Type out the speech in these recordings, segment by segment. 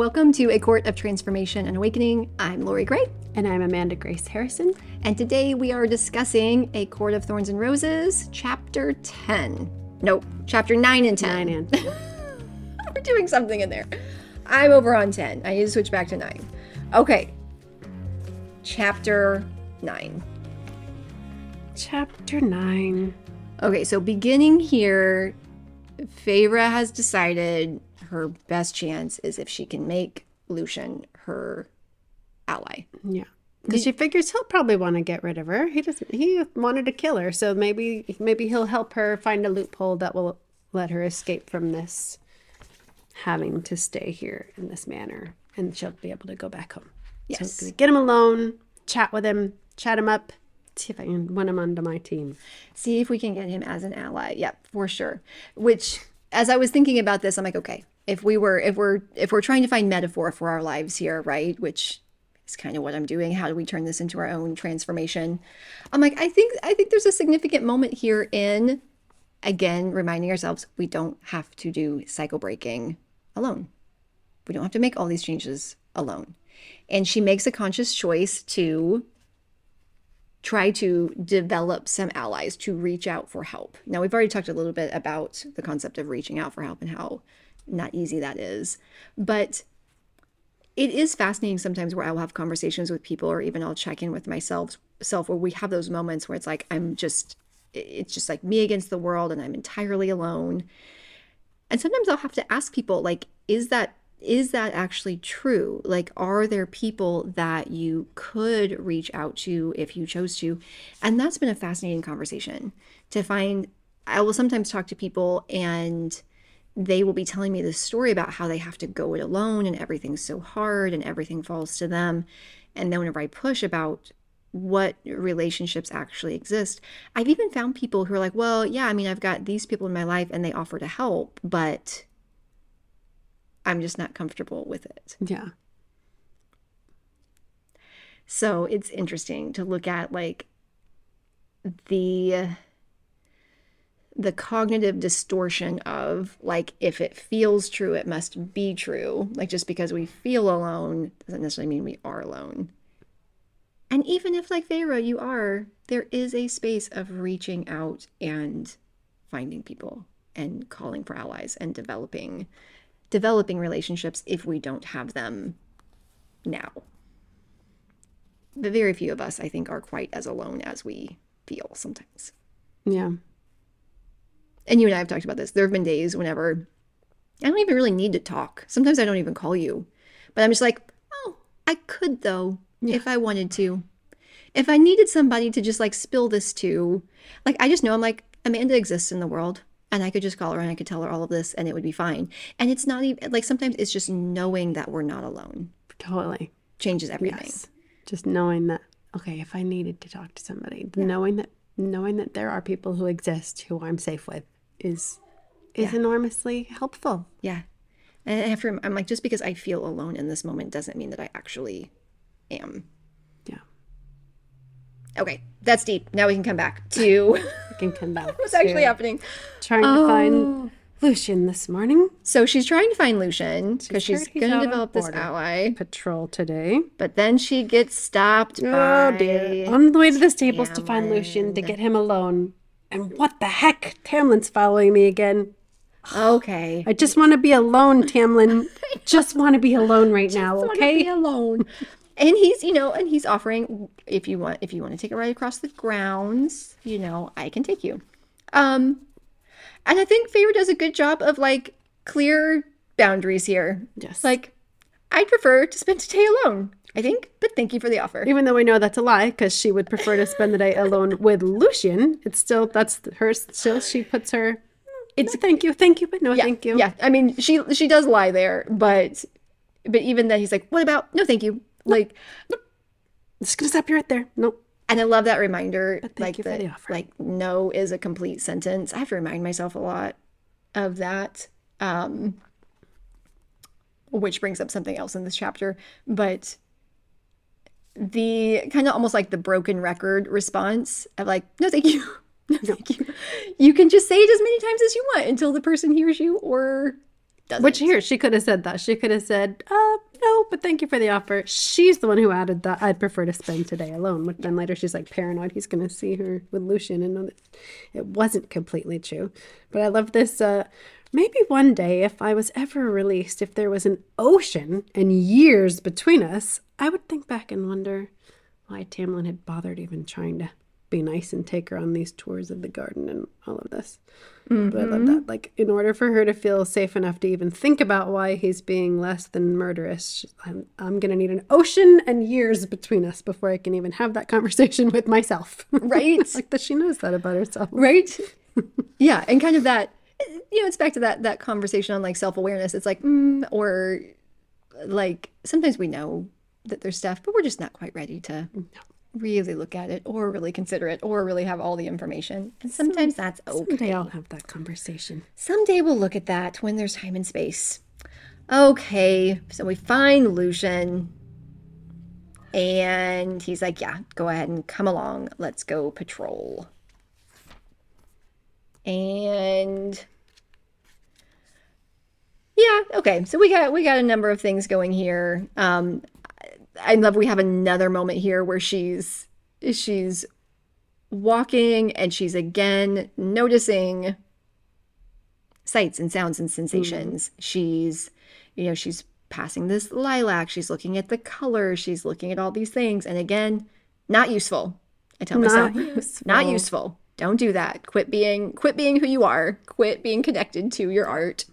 Welcome to A Court of Transformation and Awakening. I'm Lorrie Gray. And I'm Amanda Grace Harrison. And today we are discussing A Court of Thorns and Roses, Chapter 10. Nope, Chapter 9 and 10. 9 and 10. We're doing something in there. I'm over on 10. I need to switch back to 9. Okay. Chapter 9. Chapter 9. Okay, so beginning here, Feyre has decided her best chance is if she can make Lucien her ally. Yeah. Because she figures he'll probably want to get rid of her. He doesn't. He wanted to kill her, so maybe maybe he'll help her find a loophole that will let her escape from this having to stay here in this manner, and she'll be able to go back home. Yes. So get him alone, chat with him, chat him up, see if I can win him onto my team. See if we can get him as an ally. Yep, for sure. Which, as I was thinking about this, I'm like, okay, if we were, if we're, if we're trying to find metaphor for our lives here, right? Which is kind of what I'm doing. How do we turn this into our own transformation? I'm like, I think, I think there's a significant moment here in, again, reminding ourselves we don't have to do cycle breaking alone. We don't have to make all these changes alone. And she makes a conscious choice to try to develop some allies to reach out for help. Now, we've already talked a little bit about the concept of reaching out for help and how not easy that is. But it is fascinating sometimes where I'll have conversations with people or even I'll check in with myself self where we have those moments where it's like I'm just it's just like me against the world and I'm entirely alone. And sometimes I'll have to ask people like is that is that actually true? Like, are there people that you could reach out to if you chose to? And that's been a fascinating conversation to find. I will sometimes talk to people and they will be telling me this story about how they have to go it alone and everything's so hard and everything falls to them. And then whenever I push about what relationships actually exist, I've even found people who are like, well, yeah, I mean, I've got these people in my life and they offer to help, but I'm just not comfortable with it. Yeah. So it's interesting to look at like the the cognitive distortion of like if it feels true it must be true like just because we feel alone doesn't necessarily mean we are alone and even if like Feyre you are there is a space of reaching out and finding people and calling for allies and developing developing relationships if we don't have them now. But very few of us, I think, are quite as alone as we feel sometimes. Yeah. And you and I have talked about this. There have been days whenever I don't even really need to talk. Sometimes I don't even call you, but I'm just like, oh, I could though, yeah. if I wanted to. If I needed somebody to just like spill this to, like, I just know I'm like, Amanda exists in the world and I could just call her and I could tell her all of this and it would be fine. And it's not even like sometimes it's just knowing that we're not alone. Totally. Changes everything. Yes. Just knowing that okay, if I needed to talk to somebody, yeah. knowing that knowing that there are people who exist who I'm safe with is is yeah. enormously helpful. Yeah. And after I'm like just because I feel alone in this moment doesn't mean that I actually am. Yeah. Okay, that's deep. Now we can come back to we can come back. what's actually happening? Trying oh. to find oh. Lucien this morning. So she's trying to find Lucien because she's, she's going to develop this ally patrol today. But then she gets stopped oh, by dear. on the way to the stables Tamlin. to find Lucien to get him alone. And what the heck? Tamlin's following me again. Okay. I just want to be alone, Tamlin. just want to be alone right now, okay? be alone and he's you know and he's offering if you want if you want to take a ride across the grounds you know i can take you um and i think Feyre does a good job of like clear boundaries here. Yes. Like i'd prefer to spend today alone i think but thank you for the offer. Even though we know that's a lie because she would prefer to spend the day alone with Lucien, it's still that's her still she puts her it's no, thank you thank you but no yeah, thank you. yeah. I mean she she does lie there but but even then he's like what about no thank you? Like, nope. just gonna stop you right there. Nope. And I love that reminder. like that, like no is a complete sentence. I have to remind myself a lot of that. Um, which brings up something else in this chapter, but the kind of almost like the broken record response of like, no, thank you. No, thank you. You can just say it as many times as you want until the person hears you or doesn't. Which here she could have said that. She could have said, "Uh, no, but thank you for the offer." She's the one who added that. I'd prefer to spend today alone. But then later she's like paranoid. He's going to see her with Lucien and know that it wasn't completely true. But I love this. Uh, maybe one day, if I was ever released, if there was an ocean and years between us, I would think back and wonder why Tamlin had bothered even trying to be nice and take her on these tours of the garden and all of this. But I love that. Like, in order for her to feel safe enough to even think about why he's being less than murderous, I'm, I'm going to need an ocean and years between us before I can even have that conversation with myself. Right. like that she knows that about herself. right yeah and kind of that you know it's back to that that conversation on like self-awareness it's like mm, or like sometimes we know that there's stuff but we're just not quite ready to really look at it or really consider it or really have all the information. And sometimes that's okay. Someday I'll have that conversation. someday we'll look at that when there's time and space. Okay so we find lucien. And he's like yeah go ahead and come along. Let's go patrol. And yeah okay so we got we got a number of things going here. Um i love we have another moment here where she's she's walking and she's again noticing sights and sounds and sensations. Mm-hmm. She's you know she's passing this lilac she's looking at the color she's looking at all these things and again not useful i tell myself. Not useful. not useful. Don't do that. Quit being quit being who you are. Quit being connected to your art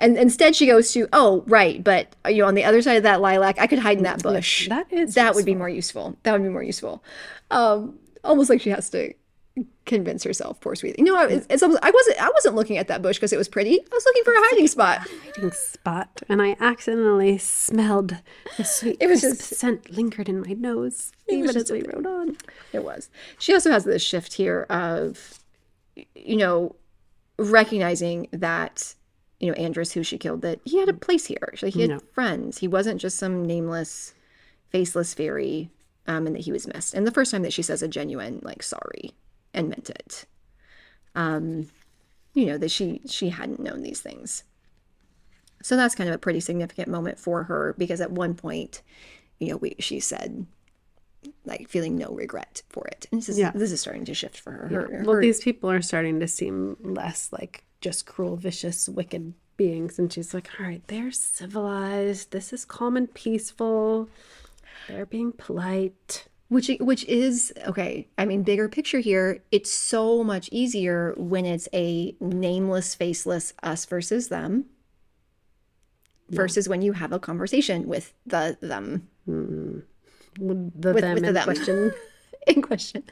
and instead she goes to oh right but uh, you know on the other side of that lilac i could hide in that bush. that is that would be more useful. That would be more useful. Um almost like she has to convince herself poor sweetie. No it's, it's almost, i wasn't i wasn't looking at that bush because it was pretty. I was looking for a hiding spot. hiding spot, and I accidentally smelled the sweet It was just- scent lingered in my nose, even as we rode on. It was. She also has this shift here of, you know, recognizing that, you know, Andras, who she killed, that he had a place here. Like he had No. friends. He wasn't just some nameless, faceless fairy, um, and that he was missed. And the first time that she says a genuine, like, sorry and meant it. Um, you know, that she she hadn't known these things. So that's kind of a pretty significant moment for her because at one point, you know, we she said like feeling no regret for it. And this is Yeah. this is starting to shift for her. her, Well, her- these people are starting to seem less like just cruel, vicious, wicked beings. And she's like, all right, they're civilized. This is calm and peaceful. They're being polite. which which is okay. I mean, bigger picture here. It's so much easier when it's a nameless, faceless us versus them, versus when you have a conversation with the them mm-hmm. The With- them with the in them. question. in question.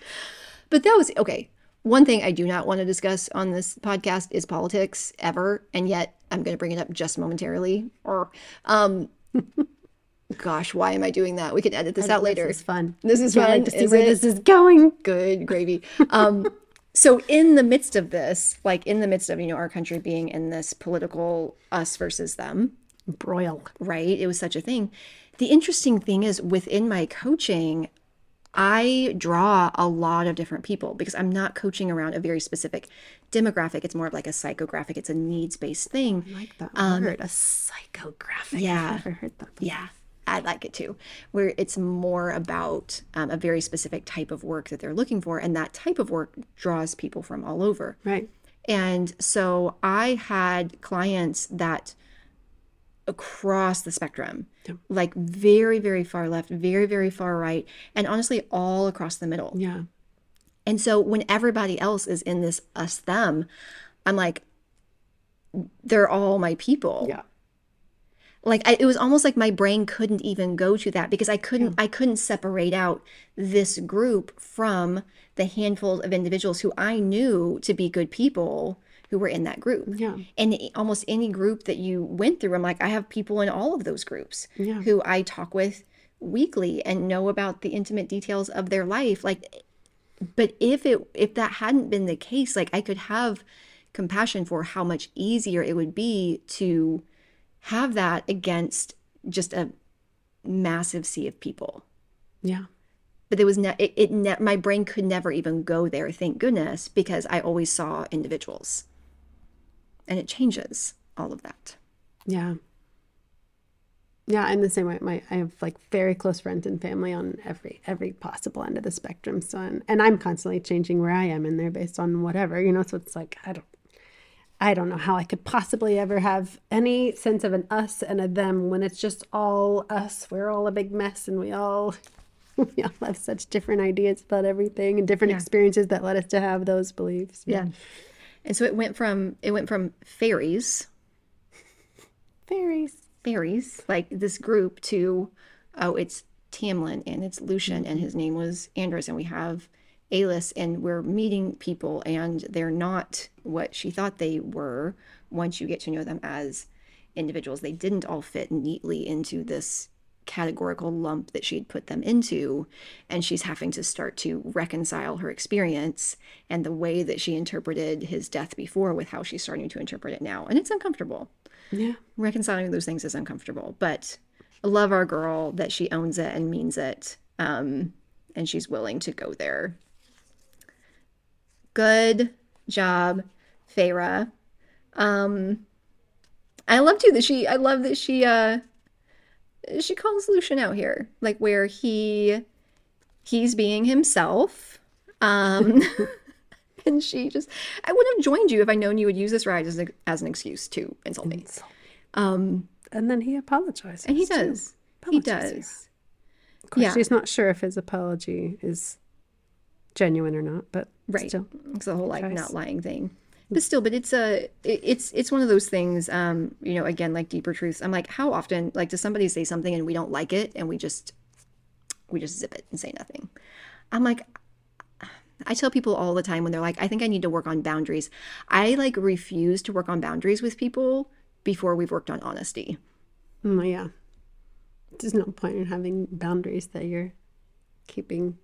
But that was okay. One thing I do not want to discuss on this podcast is politics ever, and yet I'm going to bring it up just momentarily. Or, um, gosh, why am I doing that? We can edit this out later. This is fun. This is Can't fun. to see is where it? this is going. good gravy. Um, so in the midst of this, like in the midst of you know our country being in this political us versus them, Broil. right? It was such a thing. The interesting thing is within my coaching, I draw a lot of different people because I'm not coaching around a very specific demographic. It's more of like a psychographic. It's a needs based thing. I like that word. A psychographic. yeah. I've never heard that. before. Yeah, I like it too. Where it's more about um, a very specific type of work that they're looking for, and that type of work draws people from all over. Right. And so I had clients that across the spectrum, like very, very far left, very, very far right, and honestly, all across the middle. Yeah. And so when everybody else is in this us them, I'm like, they're all my people Yeah. like I, it was almost like my brain couldn't even go to that because i couldn't i couldn't separate out this group from the handful of individuals who i knew to be good people who were in that group Yeah. and almost any group that you went through i'm like i have people in all of those groups Yeah. who i talk with weekly and know about the intimate details of their life like but if it if that hadn't been the case like i could have compassion for how much easier it would be to have that against just a massive sea of people Yeah. but there was ne- it, it ne- my brain could never even go there thank goodness because i always saw individuals and it changes all of that. Yeah. Yeah, I'm the same way. My I have like very close friends and family on every every possible end of the spectrum. So and, and I'm constantly changing where I am in there based on whatever, you know. So it's like I don't I don't know how I could possibly ever have any sense of an us and a them when it's just all us. We're all a big mess and we all we all have such different ideas about everything and different Yeah. experiences that led us to have those beliefs. Yeah. And so it went from it went from fairies, Fairies. fairies, like this group to oh, it's Tamlin and it's Lucien and his name was Andras and we have Alis and we're meeting people and they're not what she thought they were once you get to know them as individuals. They didn't all fit neatly into this categorical lump that she'd put them into and she's having to start to reconcile her experience and the way that she interpreted his death before with how she's starting to interpret it now and it's uncomfortable Yeah. reconciling those things is uncomfortable but I love our girl that she owns it and means it um, and she's willing to go there good job Feyre. um i love too that she i love that she uh she calls lucien out here like where he he's being himself um and she just i would have joined you if i known you would use this ride as, an as an excuse to insult me um And then he apologizes. and he does he does Of course, Yeah. she's not sure if his apology is genuine or not, but right still. it's the whole like choice. not lying thing but still but it's a it- it's it's one of those things um you know again like deeper truths i'm like how often like does somebody say something and we don't like it and we just we just zip it and say nothing i'm like i tell people all the time when they're like i think i need to work on boundaries i like refuse to work on boundaries with people before we've worked on honesty Mm, yeah. There's no point in having boundaries that you're keeping.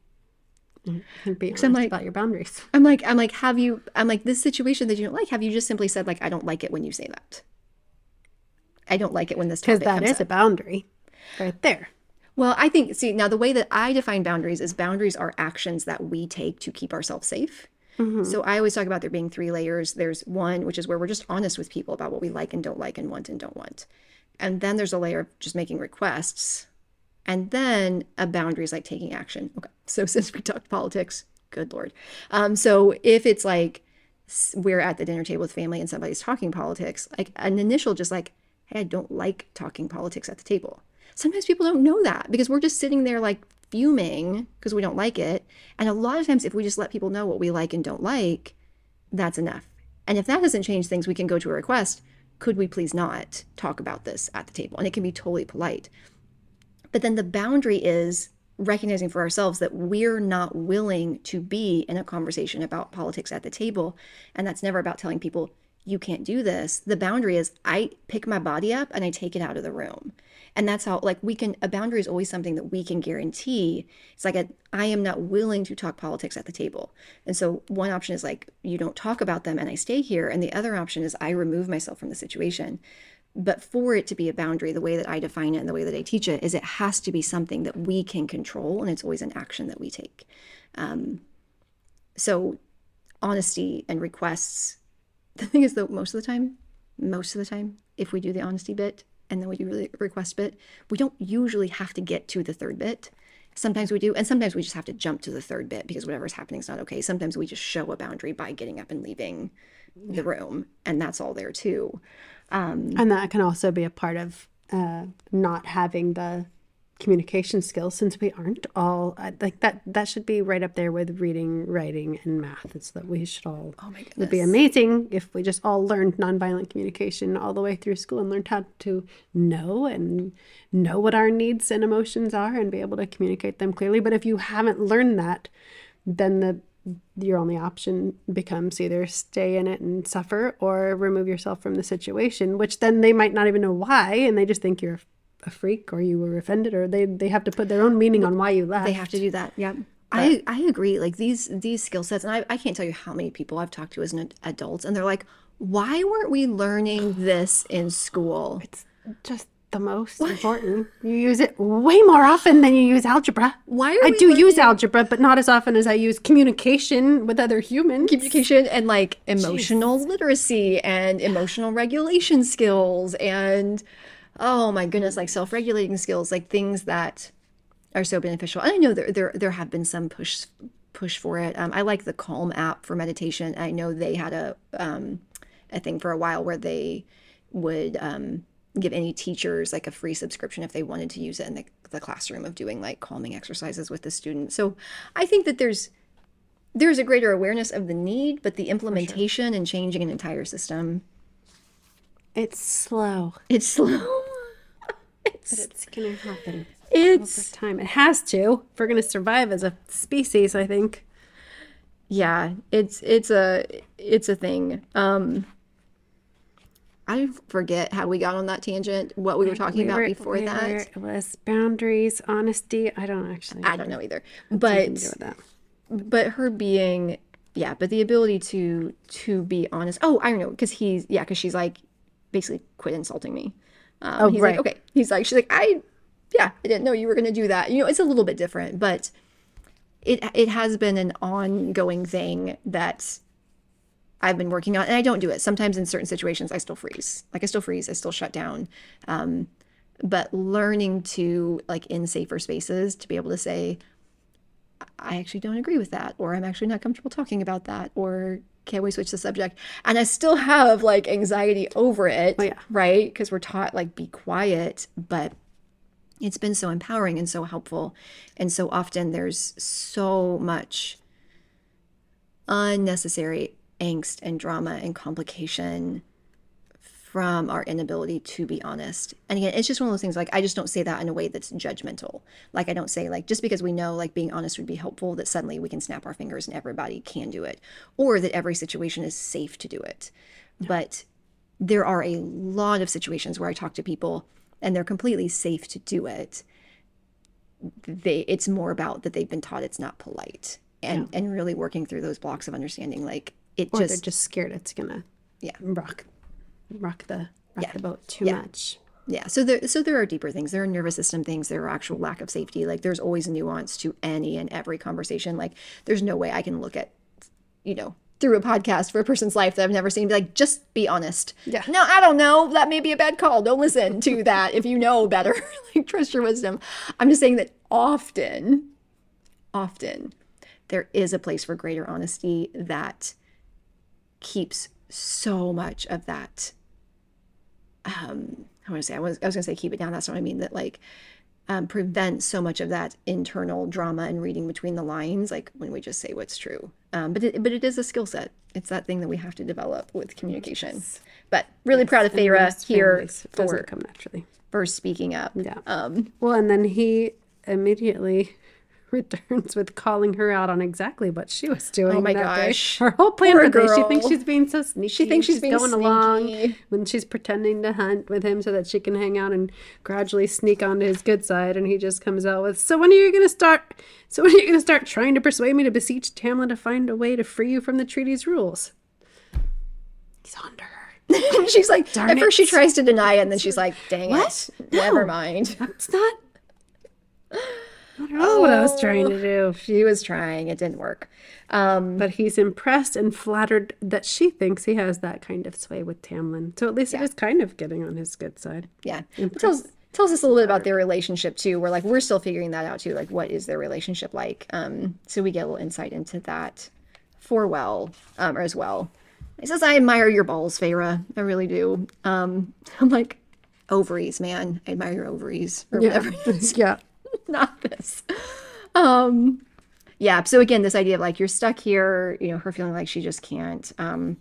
And be honest I'm like- about your boundaries. i'm like i'm like have you i'm like this situation that you don't like have you just simply said like i don't like it when you say that i don't like it when this Because that is a boundary right there. Well, I think, see, now the way that I define boundaries is boundaries are actions that we take to keep ourselves safe. Mm-hmm. So I always talk about there being three layers. There's one, which is where we're just honest with people about what we like and don't like and want and don't want. And then there's a layer of just making requests. And then a boundary is like taking action. Okay. So since we talked politics, good Lord. Um, so if it's like we're at the dinner table with family and somebody's talking politics, like an initial just like, hey, I don't like talking politics at the table. Sometimes people don't know that because we're just sitting there like fuming because we don't like it. And a lot of times, if we just let people know what we like and don't like, that's enough. And if that doesn't change things, we can go to a request. Could we please not talk about this at the table? And it can be totally polite. But then the boundary is recognizing for ourselves that we're not willing to be in a conversation about politics at the table. And that's never about telling people, you can't do this. The boundary is I pick my body up and I take it out of the room. And that's how, like, we can, a boundary is always something that we can guarantee. It's like, a, I am not willing to talk politics at the table. And so one option is like, you don't talk about them and I stay here. And the other option is I remove myself from the situation. But for it to be a boundary, the way that I define it and the way that I teach it is it has to be something that we can control and it's always an action that we take. Um, so honesty and requests, the thing is though, most of the time, most of the time, if we do the honesty bit and then we do the request bit, we don't usually have to get to the third bit. Sometimes we do, and sometimes we just have to jump to the third bit because whatever's happening is not okay. Sometimes we just show a boundary by getting up and leaving the room, and that's all there too. And that can also be a part of uh, not having the communication skills since we aren't all I like that that should be right up there with reading writing and math it's that we should all Oh my goodness. it would be amazing if we just all learned nonviolent communication all the way through school and learned how to know and know what our needs and emotions are and be able to communicate them clearly but if you haven't learned that then the your only option becomes either stay in it and suffer or remove yourself from the situation which then they might not even know why and they just think you're a freak or you were offended or they they have to put their own meaning on why you left They have to do that. Yeah. I, I agree. Like these these skill sets, and I, I can't tell you how many people I've talked to as an ad- adults, and they're like, "Why weren't we learning this in school?" it's just the most important. You use it way more often than you use algebra. Why are I do use algebra, but not as often as I use communication with other humans. communication and like emotional literacy and emotional regulation skills and oh my goodness, like self-regulating skills, like things that are so beneficial. And I know there there there have been some push push for it. Um, I like the Calm app for meditation. I know they had a um, a thing for a while where they would um, give any teachers like a free subscription if they wanted to use it in the, the classroom of doing like calming exercises with the students. So I think that there's there's a greater awareness of the need, but the implementation and changing an entire system, It's slow, it's slow. but it's gonna happen It's time. It has to. If we're gonna survive as a species, I think. yeah, it's it's a it's a thing. Um I forget how we got on that tangent, what we were talking We about were- before we that. were- it was boundaries, honesty. I don't actually. I don't know either. But to do with that. but her being yeah but the ability to to be honest oh i don't know because he's yeah because she's like basically quit insulting me um, Oh, he's right. like okay he's like she's like i yeah i didn't know you were going to do that you know it's a little bit different but it it has been an ongoing thing that I've been working on, and I don't do it. Sometimes in certain situations, I still freeze. Like I still freeze, I still shut down. Um, but learning to like in safer spaces to be able to say, I actually don't agree with that, or I'm actually not comfortable talking about that, or can we switch the subject? And I still have like anxiety over it, yeah. right? Because we're taught like be quiet, but it's been so empowering and so helpful. And so often there's so much unnecessary angst and drama and complication from our inability to be honest. And again, it's just one of those things like I just don't say that in a way that's judgmental. Like I don't say like just because we know like being honest would be helpful that suddenly we can snap our fingers and everybody can do it or that every situation is safe to do it. But there are a lot of situations where I talk to people and they're completely safe to do it. They it's more about that they've been taught it's not polite and and really working through those blocks of understanding like it Or they're just just scared it's gonna Yeah. rock rock the rock Yeah. the boat too Yeah. much. Yeah, so there so there are deeper things. There are nervous system things. There are actual lack of safety. Like there's always a nuance to any and every conversation. Like there's no way I can look at, you know, through a podcast for a person's life that I've never seen. Be like, just be honest. Yeah. No, I don't know. That may be a bad call. Don't listen to that if you know better. like trust your wisdom. I'm just saying that often, often, there is a place for greater honesty that keeps so much of that um I want to say I was I was gonna say keep it down. That's not what I mean. That like um, prevent so much of that internal drama and reading between the lines, like when we just say what's true. Um, but it, but it is a skill set. It's that thing that we have to develop with communication. But really proud of Feyre here for come naturally. for speaking up. Yeah. Um, Well, and then he immediately returns with calling her out on exactly what she was oh doing. Oh my that day. gosh. Her whole plan Poor for this, she thinks girl. she's being so sneaky. She thinks she's being going along when she's pretending to hunt with him so that she can hang out and gradually sneak onto his good side. And he just comes out with, "So when are you going to start? So when are you going to start trying to persuade me to beseech Tamlin to find a way to free you from the treaty's rules?" He's on to her. she's like, Darn at first she tries to deny it, and then she's like, dang What? it, never No. mind. That's not. I don't know what I was trying to do. She was trying, it didn't work. Um, But he's impressed and flattered that she thinks he has that kind of sway with Tamlin. So at least it is kind of getting on his good side. yeah. Tells tells us a little bit about their relationship too. We're like, we're still figuring that out too. Like, what is their relationship like? Um, so we get a little insight into that for well, um, or as well. He says, I admire your balls, Feyre. I really do. Um, I'm like, ovaries, man. I admire your ovaries or whatever. yeah. not this. Um, yeah. So again, this idea of like you're stuck here, you know, her feeling like she just can't. Um,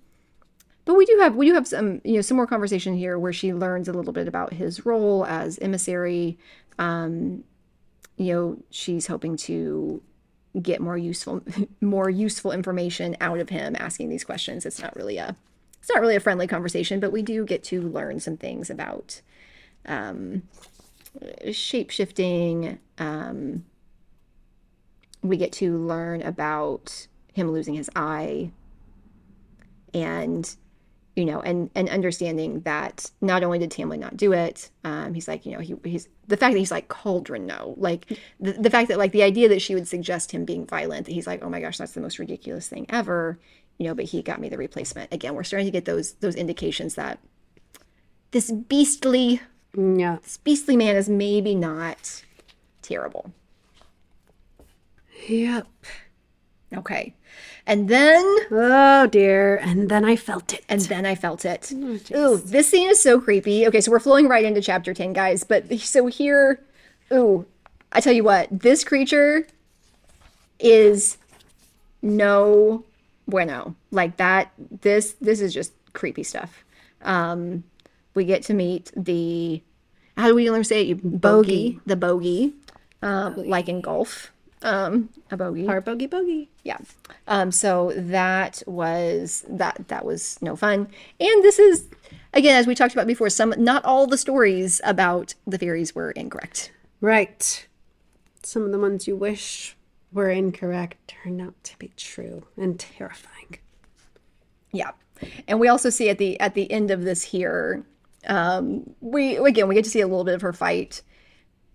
but we do have we do have some you know some more conversation here where she learns a little bit about his role as emissary. Um, you know, she's hoping to get more useful more useful information out of him asking these questions. It's not really a it's not really a friendly conversation, but we do get to learn some things about um, shape shifting. Um, we get to learn about him losing his eye and you know, and and understanding that not only did Tamlin not do it, um, he's like, you know, he, he's the fact that he's like cauldron no, like the, the fact that like the idea that she would suggest him being violent, that he's like, oh my gosh, that's the most ridiculous thing ever, you know, but he got me the replacement. Again, we're starting to get those those indications that this beastly Yeah. this beastly man is maybe not terrible. Yep. Okay. And then Oh dear. And then I felt it. and then I felt it. Oh. Ooh, this scene is so creepy. Okay, so we're flowing right into chapter 10, guys. But so here, ooh, I tell you what, this creature is no bueno. Like that, this this is just creepy stuff. Um, we get to meet the how do we learn to say it? You bogey, the bogey, um, like in golf, um, a bogey. Our bogey bogey. Yeah. Um, so that was that that was no fun. And this is again, as we talked about before, some not all the stories about the fairies were incorrect. Right. Some of the ones you wish were incorrect turned out to be true and terrifying. Yeah. And we also see at the at the end of this here, um, we again we get to see a little bit of her fight.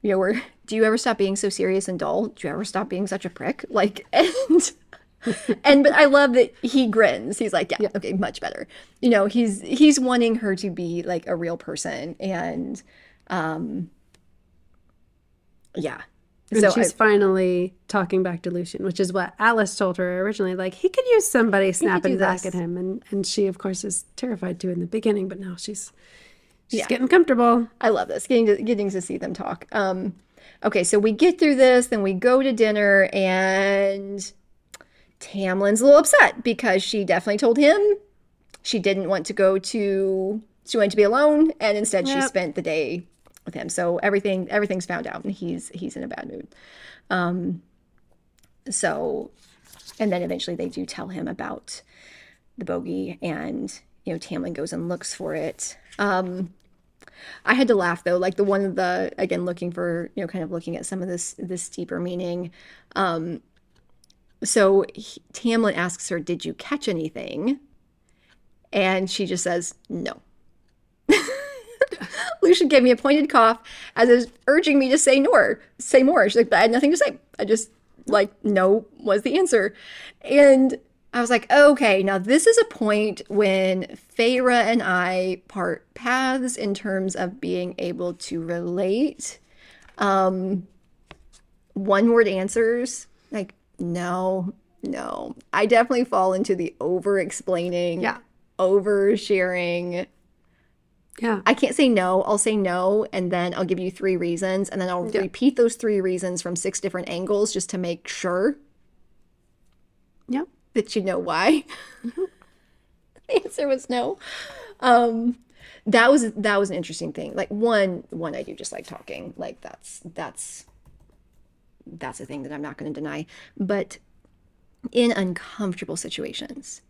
You know, where do you ever stop being so serious and dull? Do you ever stop being such a prick? Like and and but I love that he grins. He's like, yeah, okay, much better. You know, he's he's wanting her to be like a real person and um yeah. And so she's I, finally talking back to Lucien, which is what Alis told her originally. Like he could use somebody snapping back this. at him, and and she of course is terrified to in the beginning, but now she's she's Yeah. getting comfortable. I love this getting to getting to see them talk. Um, okay, so we get through this, then we go to dinner, and Tamlin's a little upset because she definitely told him she didn't want to go to she wanted to be alone, and instead she spent the day with him. So everything everything's found out, and he's he's in a bad mood. Um, so, and then eventually they do tell him about the bogey, and you know Tamlin goes and looks for it. Um, I had to laugh though, like the one of the again looking for you know kind of looking at some of this this deeper meaning. Um, so he, Tamlin asks her, "Did you catch anything?" And she just says, "No." Lucien gave me a pointed cough as is urging me to say more. Say more. She's like, but I had nothing to say. I just like no was the answer, and I was like, okay, now this is a point when Feyre and I part paths in terms of being able to relate. Um, one word answers like no, no. I definitely fall into the over explaining, Yeah. over sharing. Yeah, I can't say no. I'll say no, and then I'll give you three reasons, and then I'll Yeah. repeat those three reasons from six different angles just to make sure yeah. That you know why. the answer was no. Um, that was that was an interesting thing. Like one one I do just like talking. Like that's that's that's a thing that I'm not going to deny. But in uncomfortable situations,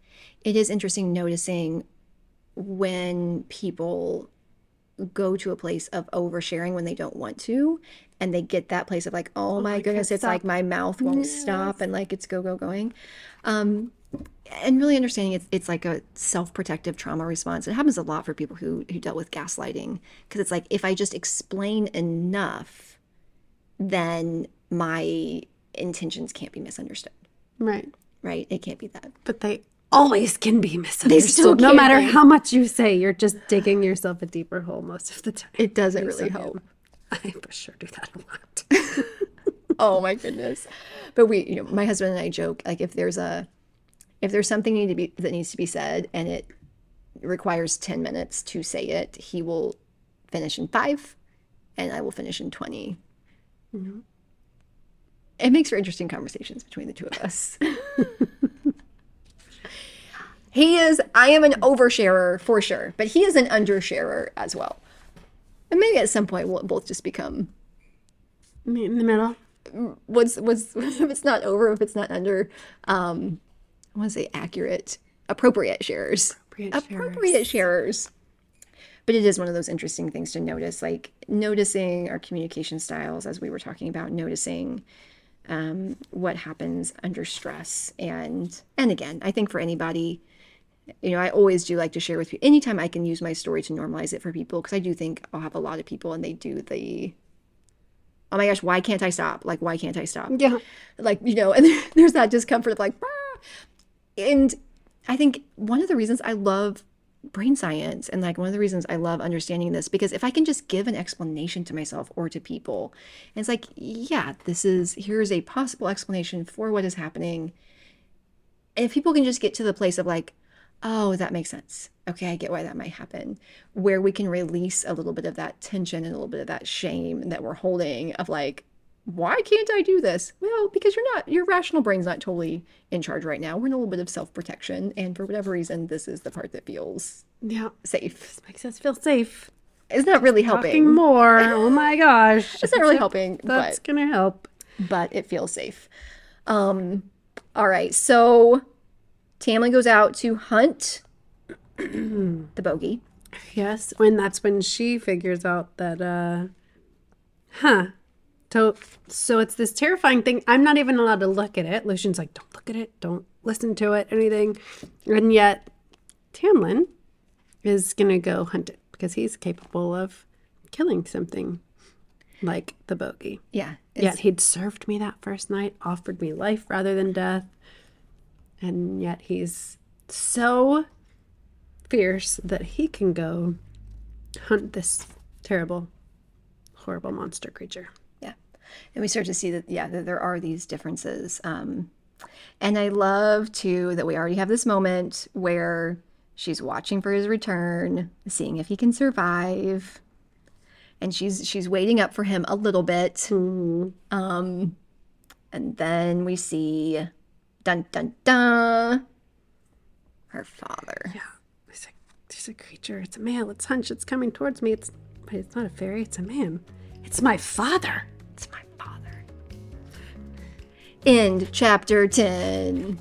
it is interesting noticing when people go to a place of oversharing when they don't want to and they get that place of like oh my I goodness it's like my mouth won't stop and like it's go go going. Um and really understanding it's it's like a self-protective trauma response. It happens a lot for people who who dealt with gaslighting because it's like if i just explain enough then my intentions can't be misunderstood. Right. right? It can't be that. But they always can be misunderstood. still no matter how much you say, you're just digging yourself a deeper hole most of the time. it doesn't really I help. I for sure do that a lot. oh my goodness but we you know my husband and i joke like if there's a if there's something need to be that needs to be said and it requires 10 minutes to say it he will finish in five and i will finish in 20 mm-hmm. it makes for interesting conversations between the two of us he is i am an oversharer for sure but he is an undersharer as well and maybe at some point we'll both just become Me in the middle. what's what's if it's not over if it's not under um i want to say accurate appropriate sharers. Appropriate appropriate sharers but it is one of those interesting things to notice like noticing our communication styles as we were talking about noticing um, what happens under stress and and again i think for anybody you know, I always do like to share with people anytime I can use my story to normalize it for people because I do think I'll have a lot of people and they do the oh my gosh, why can't I stop? Like, why can't I stop? Yeah. Like, you know, and there's that discomfort of like, "Ah." and I think one of the reasons I love brain science and like one of the reasons I love understanding this because if I can just give an explanation to myself or to people, and it's like, yeah, this is here's a possible explanation for what is happening. And if people can just get to the place of like, oh, that makes sense. Okay, I get why that might happen. Where we can release a little bit of that tension and a little bit of that shame that we're holding of like, why can't I do this? Well, because you're not, your rational brain's not totally in charge right now. We're in a little bit of self protection. And for whatever reason, this is the part that feels Yeah. safe. Makes us feel safe. It's not really Talking helping. more. Oh my gosh. It's not really helping, That's but gonna help. but it feels safe. Um, all right, so Tamlin goes out to hunt the bogey. Yes, when that's when she figures out that uh huh. So so it's this terrifying thing. I'm not even allowed to look at it. Lucien's like, don't look at it, don't listen to it, anything. And yet Tamlin is gonna go hunt it because he's capable of killing something like the bogey. Yeah, Yet he'd served me that first night, offered me life rather than death. And yet he's so fierce that he can go hunt this terrible, horrible monster creature. Yeah. And we start to see that, yeah, that there are these differences. Um, and I love too that we already have this moment where she's watching for his return, seeing if he can survive. And she's she's waiting up for him a little bit. Um, and then we see dun dun dun her father. Yeah. It's a, there's a creature. It's a man. It's hunch. It's coming towards me. It's but it's not a fairy. It's a man. It's my father. It's my father. End chapter 10.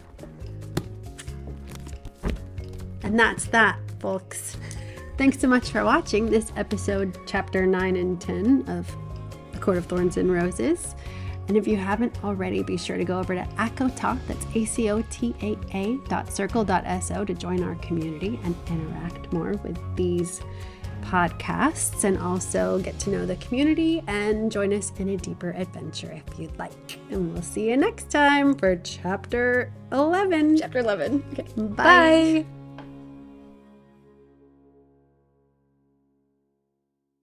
And that's that, folks. Thanks so much for watching this episode, chapter 9 and 10 of The Court of Thorns and Roses. And if you haven't already, be sure to go over to ACOTAA, that's A-C-O-T-A-A dot circle dot S-O to join our community and interact more with these podcasts and also get to know the community and join us in a deeper adventure if you'd like. And we'll see you next time for chapter 11. Chapter 11. Okay. Bye.